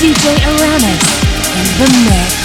DJ Aramis in the mix.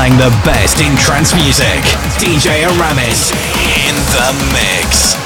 Playing the best in trance music. DJ Aramis in the mix.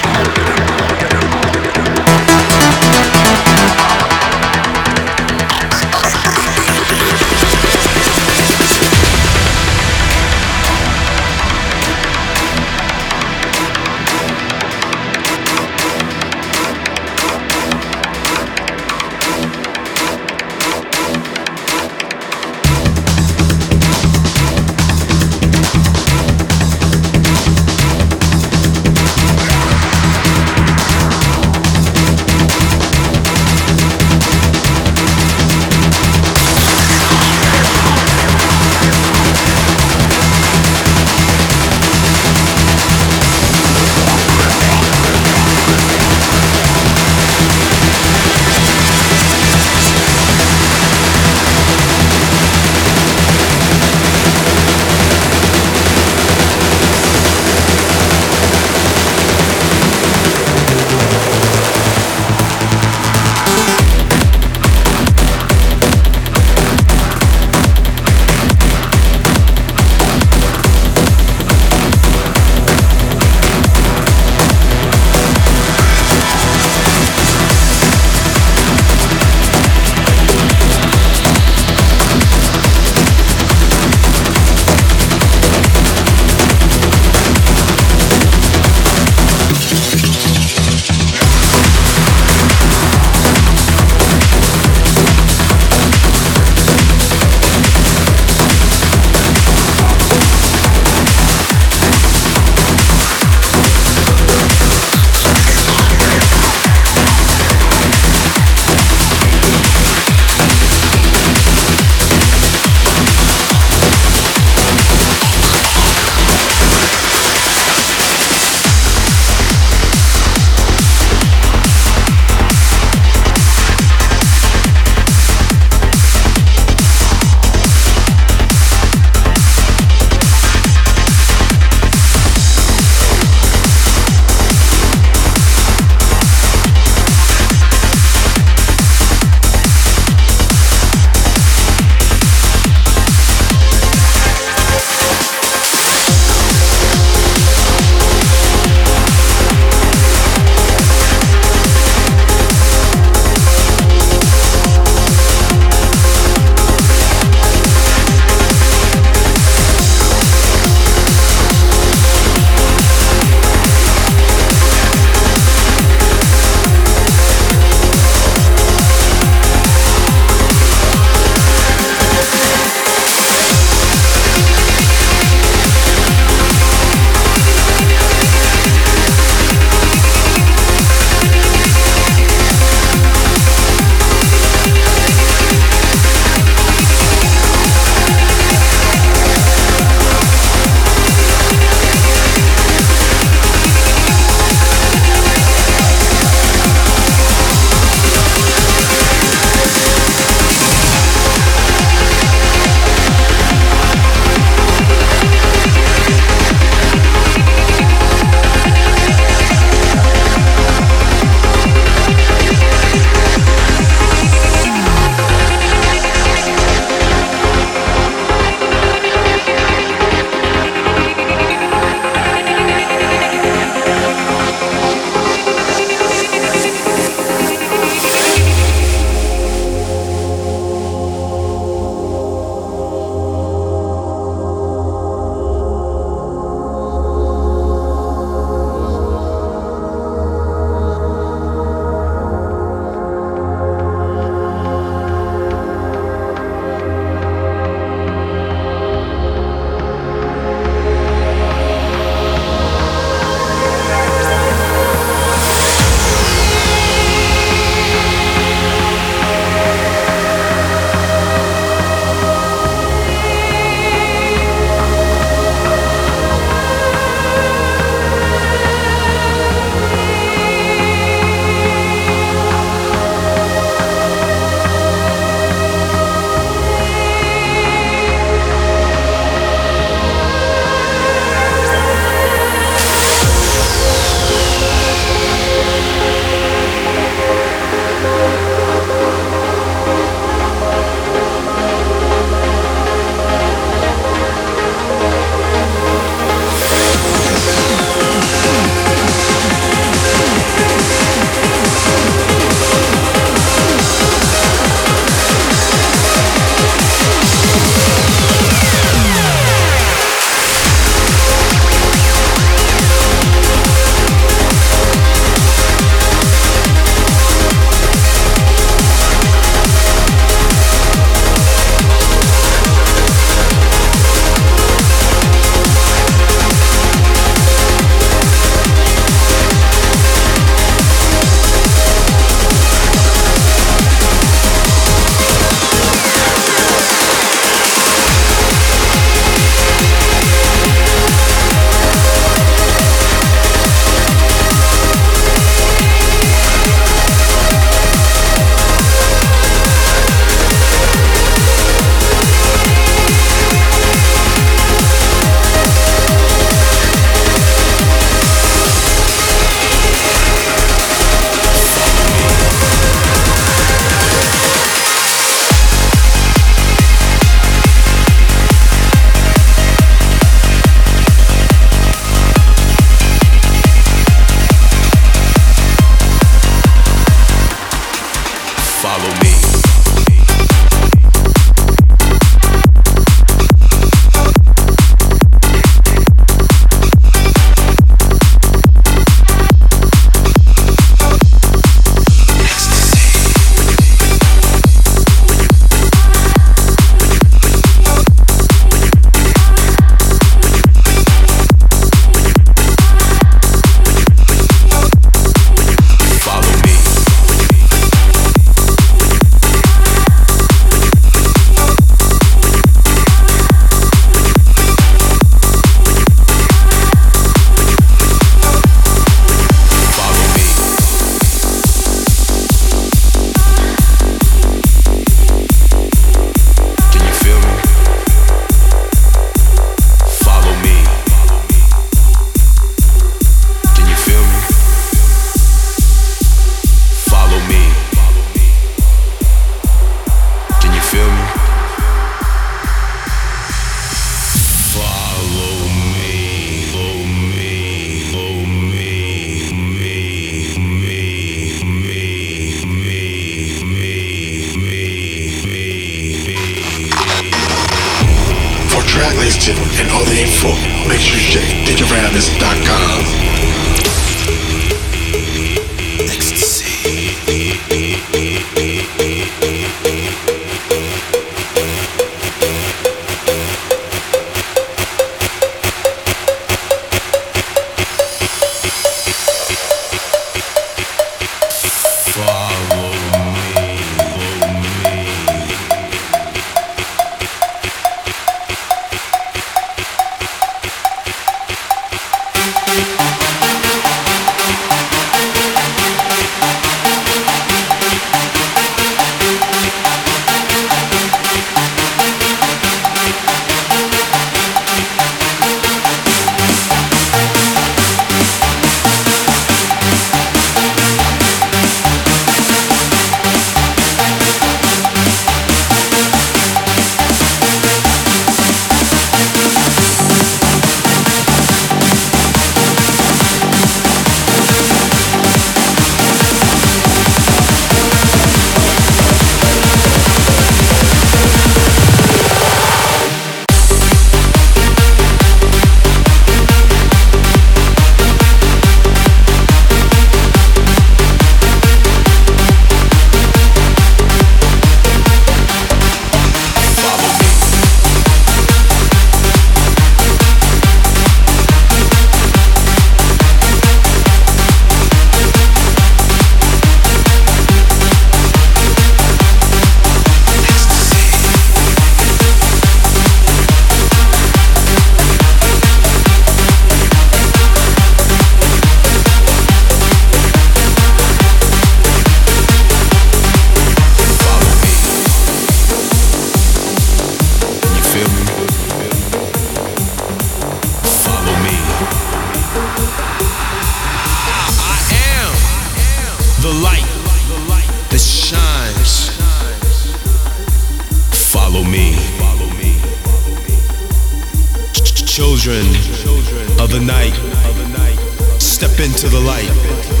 To the light.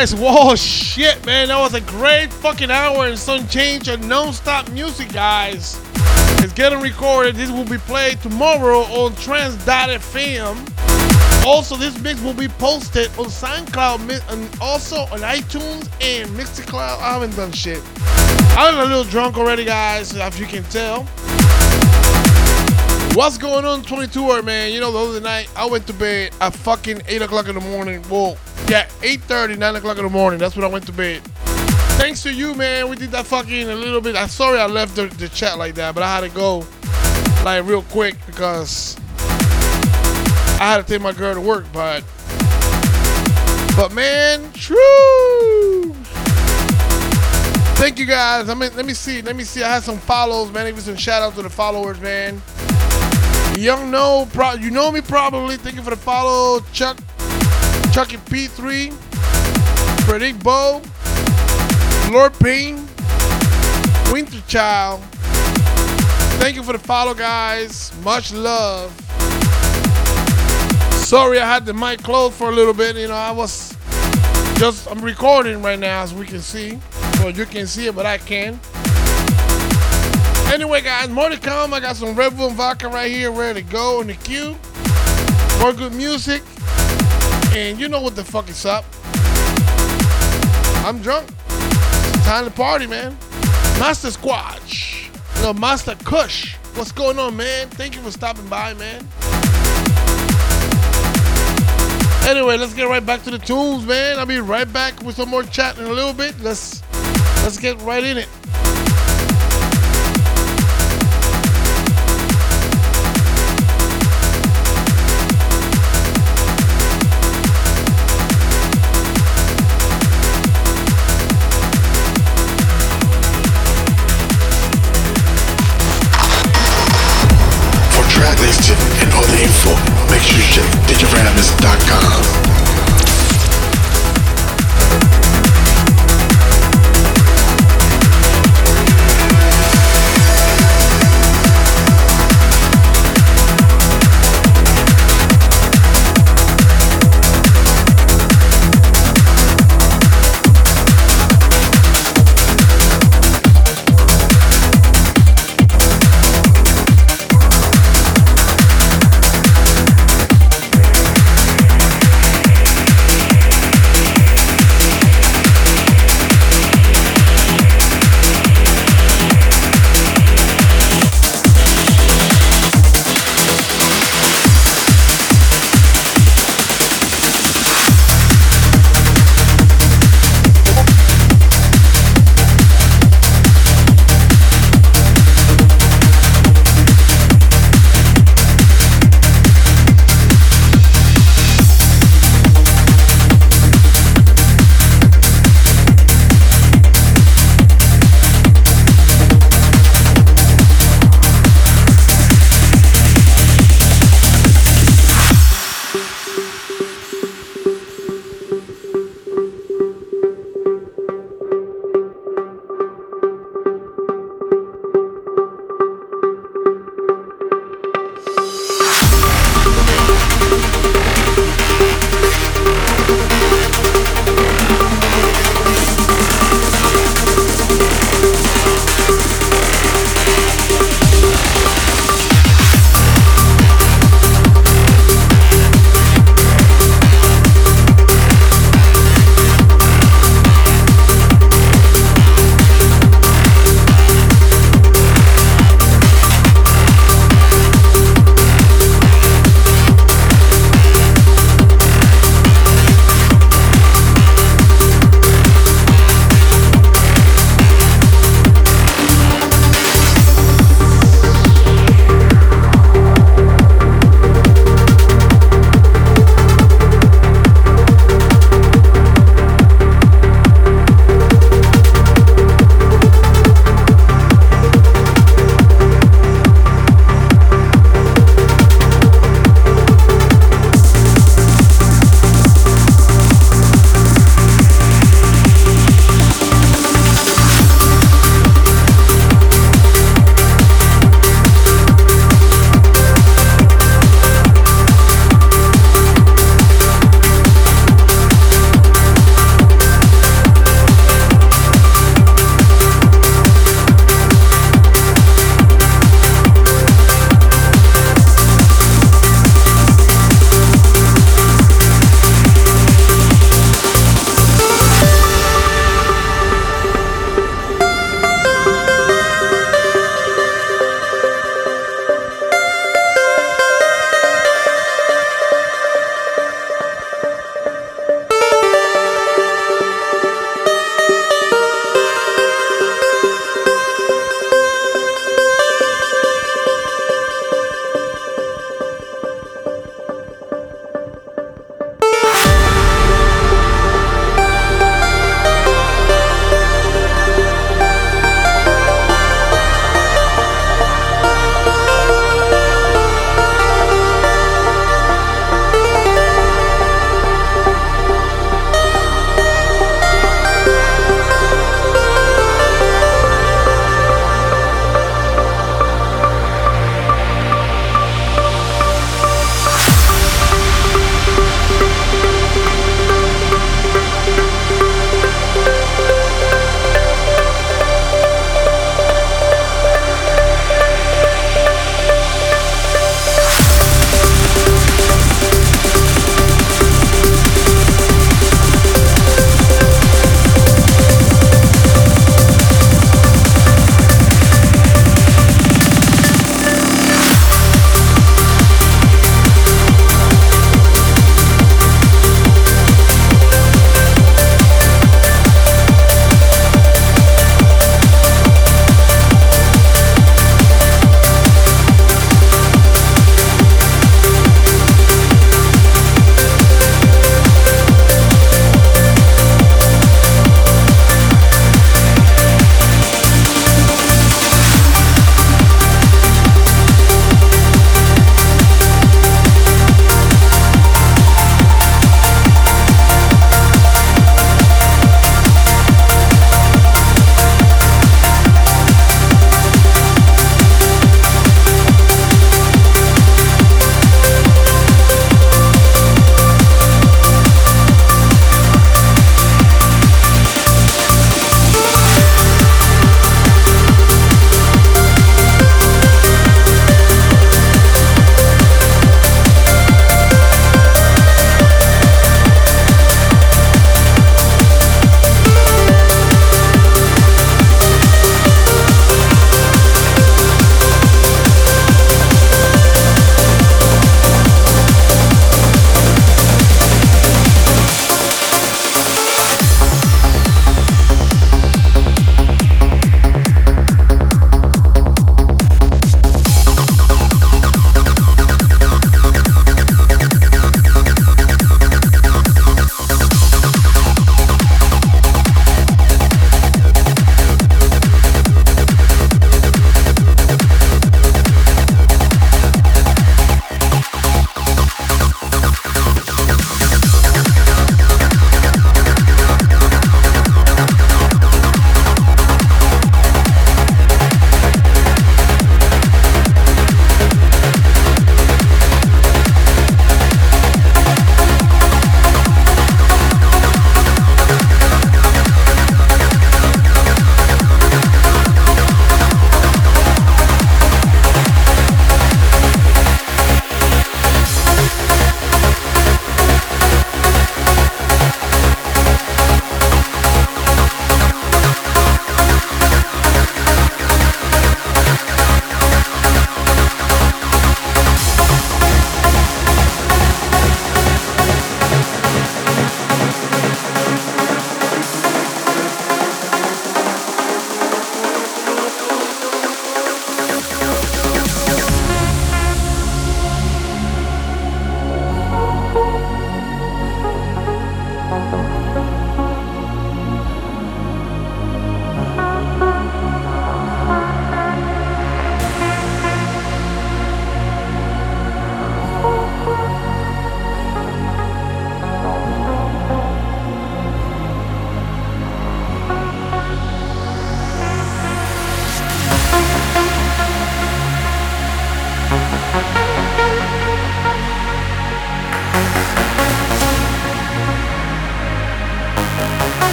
Guys? Whoa, shit, man. That was a great fucking hour and some change of non-stop music, guys. It's getting recorded. This will be played tomorrow on trance.fm. Also, this mix will be posted on SoundCloud and also on iTunes and Mixcloud. I haven't done shit. I'm a little drunk already, guys, as you can tell. What's going on, 22-hour man? You know, the other night I went to bed at fucking 8 o'clock in the morning. Well, yeah, 8.30, 9 o'clock in the morning. That's when I went to bed. Thanks to you, man. We did that fucking a little bit. I'm sorry I left the, the chat like that, but I had to go like real quick because I had to take my girl to work. But, but man, true. Thank you guys. I mean, let me see. Let me see. I had some follows, man. Even some shout out to the followers, man. Young No, pro- you know me probably. Thank you for the follow, Chuck, Chucky P3, Predict Bo, Lord Payne, Winter Child. Thank you for the follow, guys. Much love. Sorry I had the mic closed for a little bit. You know, I was just, I'm recording right now as we can see. Well, you can see it, but I can. Anyway, guys, more to come. I got some Red Bull vodka right here ready to go in the queue. More good music. And you know what the fuck is up. I'm drunk. Time to party, man. Master Squatch. No, Master Kush. What's going on, man? Thank you for stopping by, man. Anyway, let's get right back to the tunes, man. I'll be right back with some more chat in a little bit. Let's let's get right in it. Make sure you check DJAramis.com.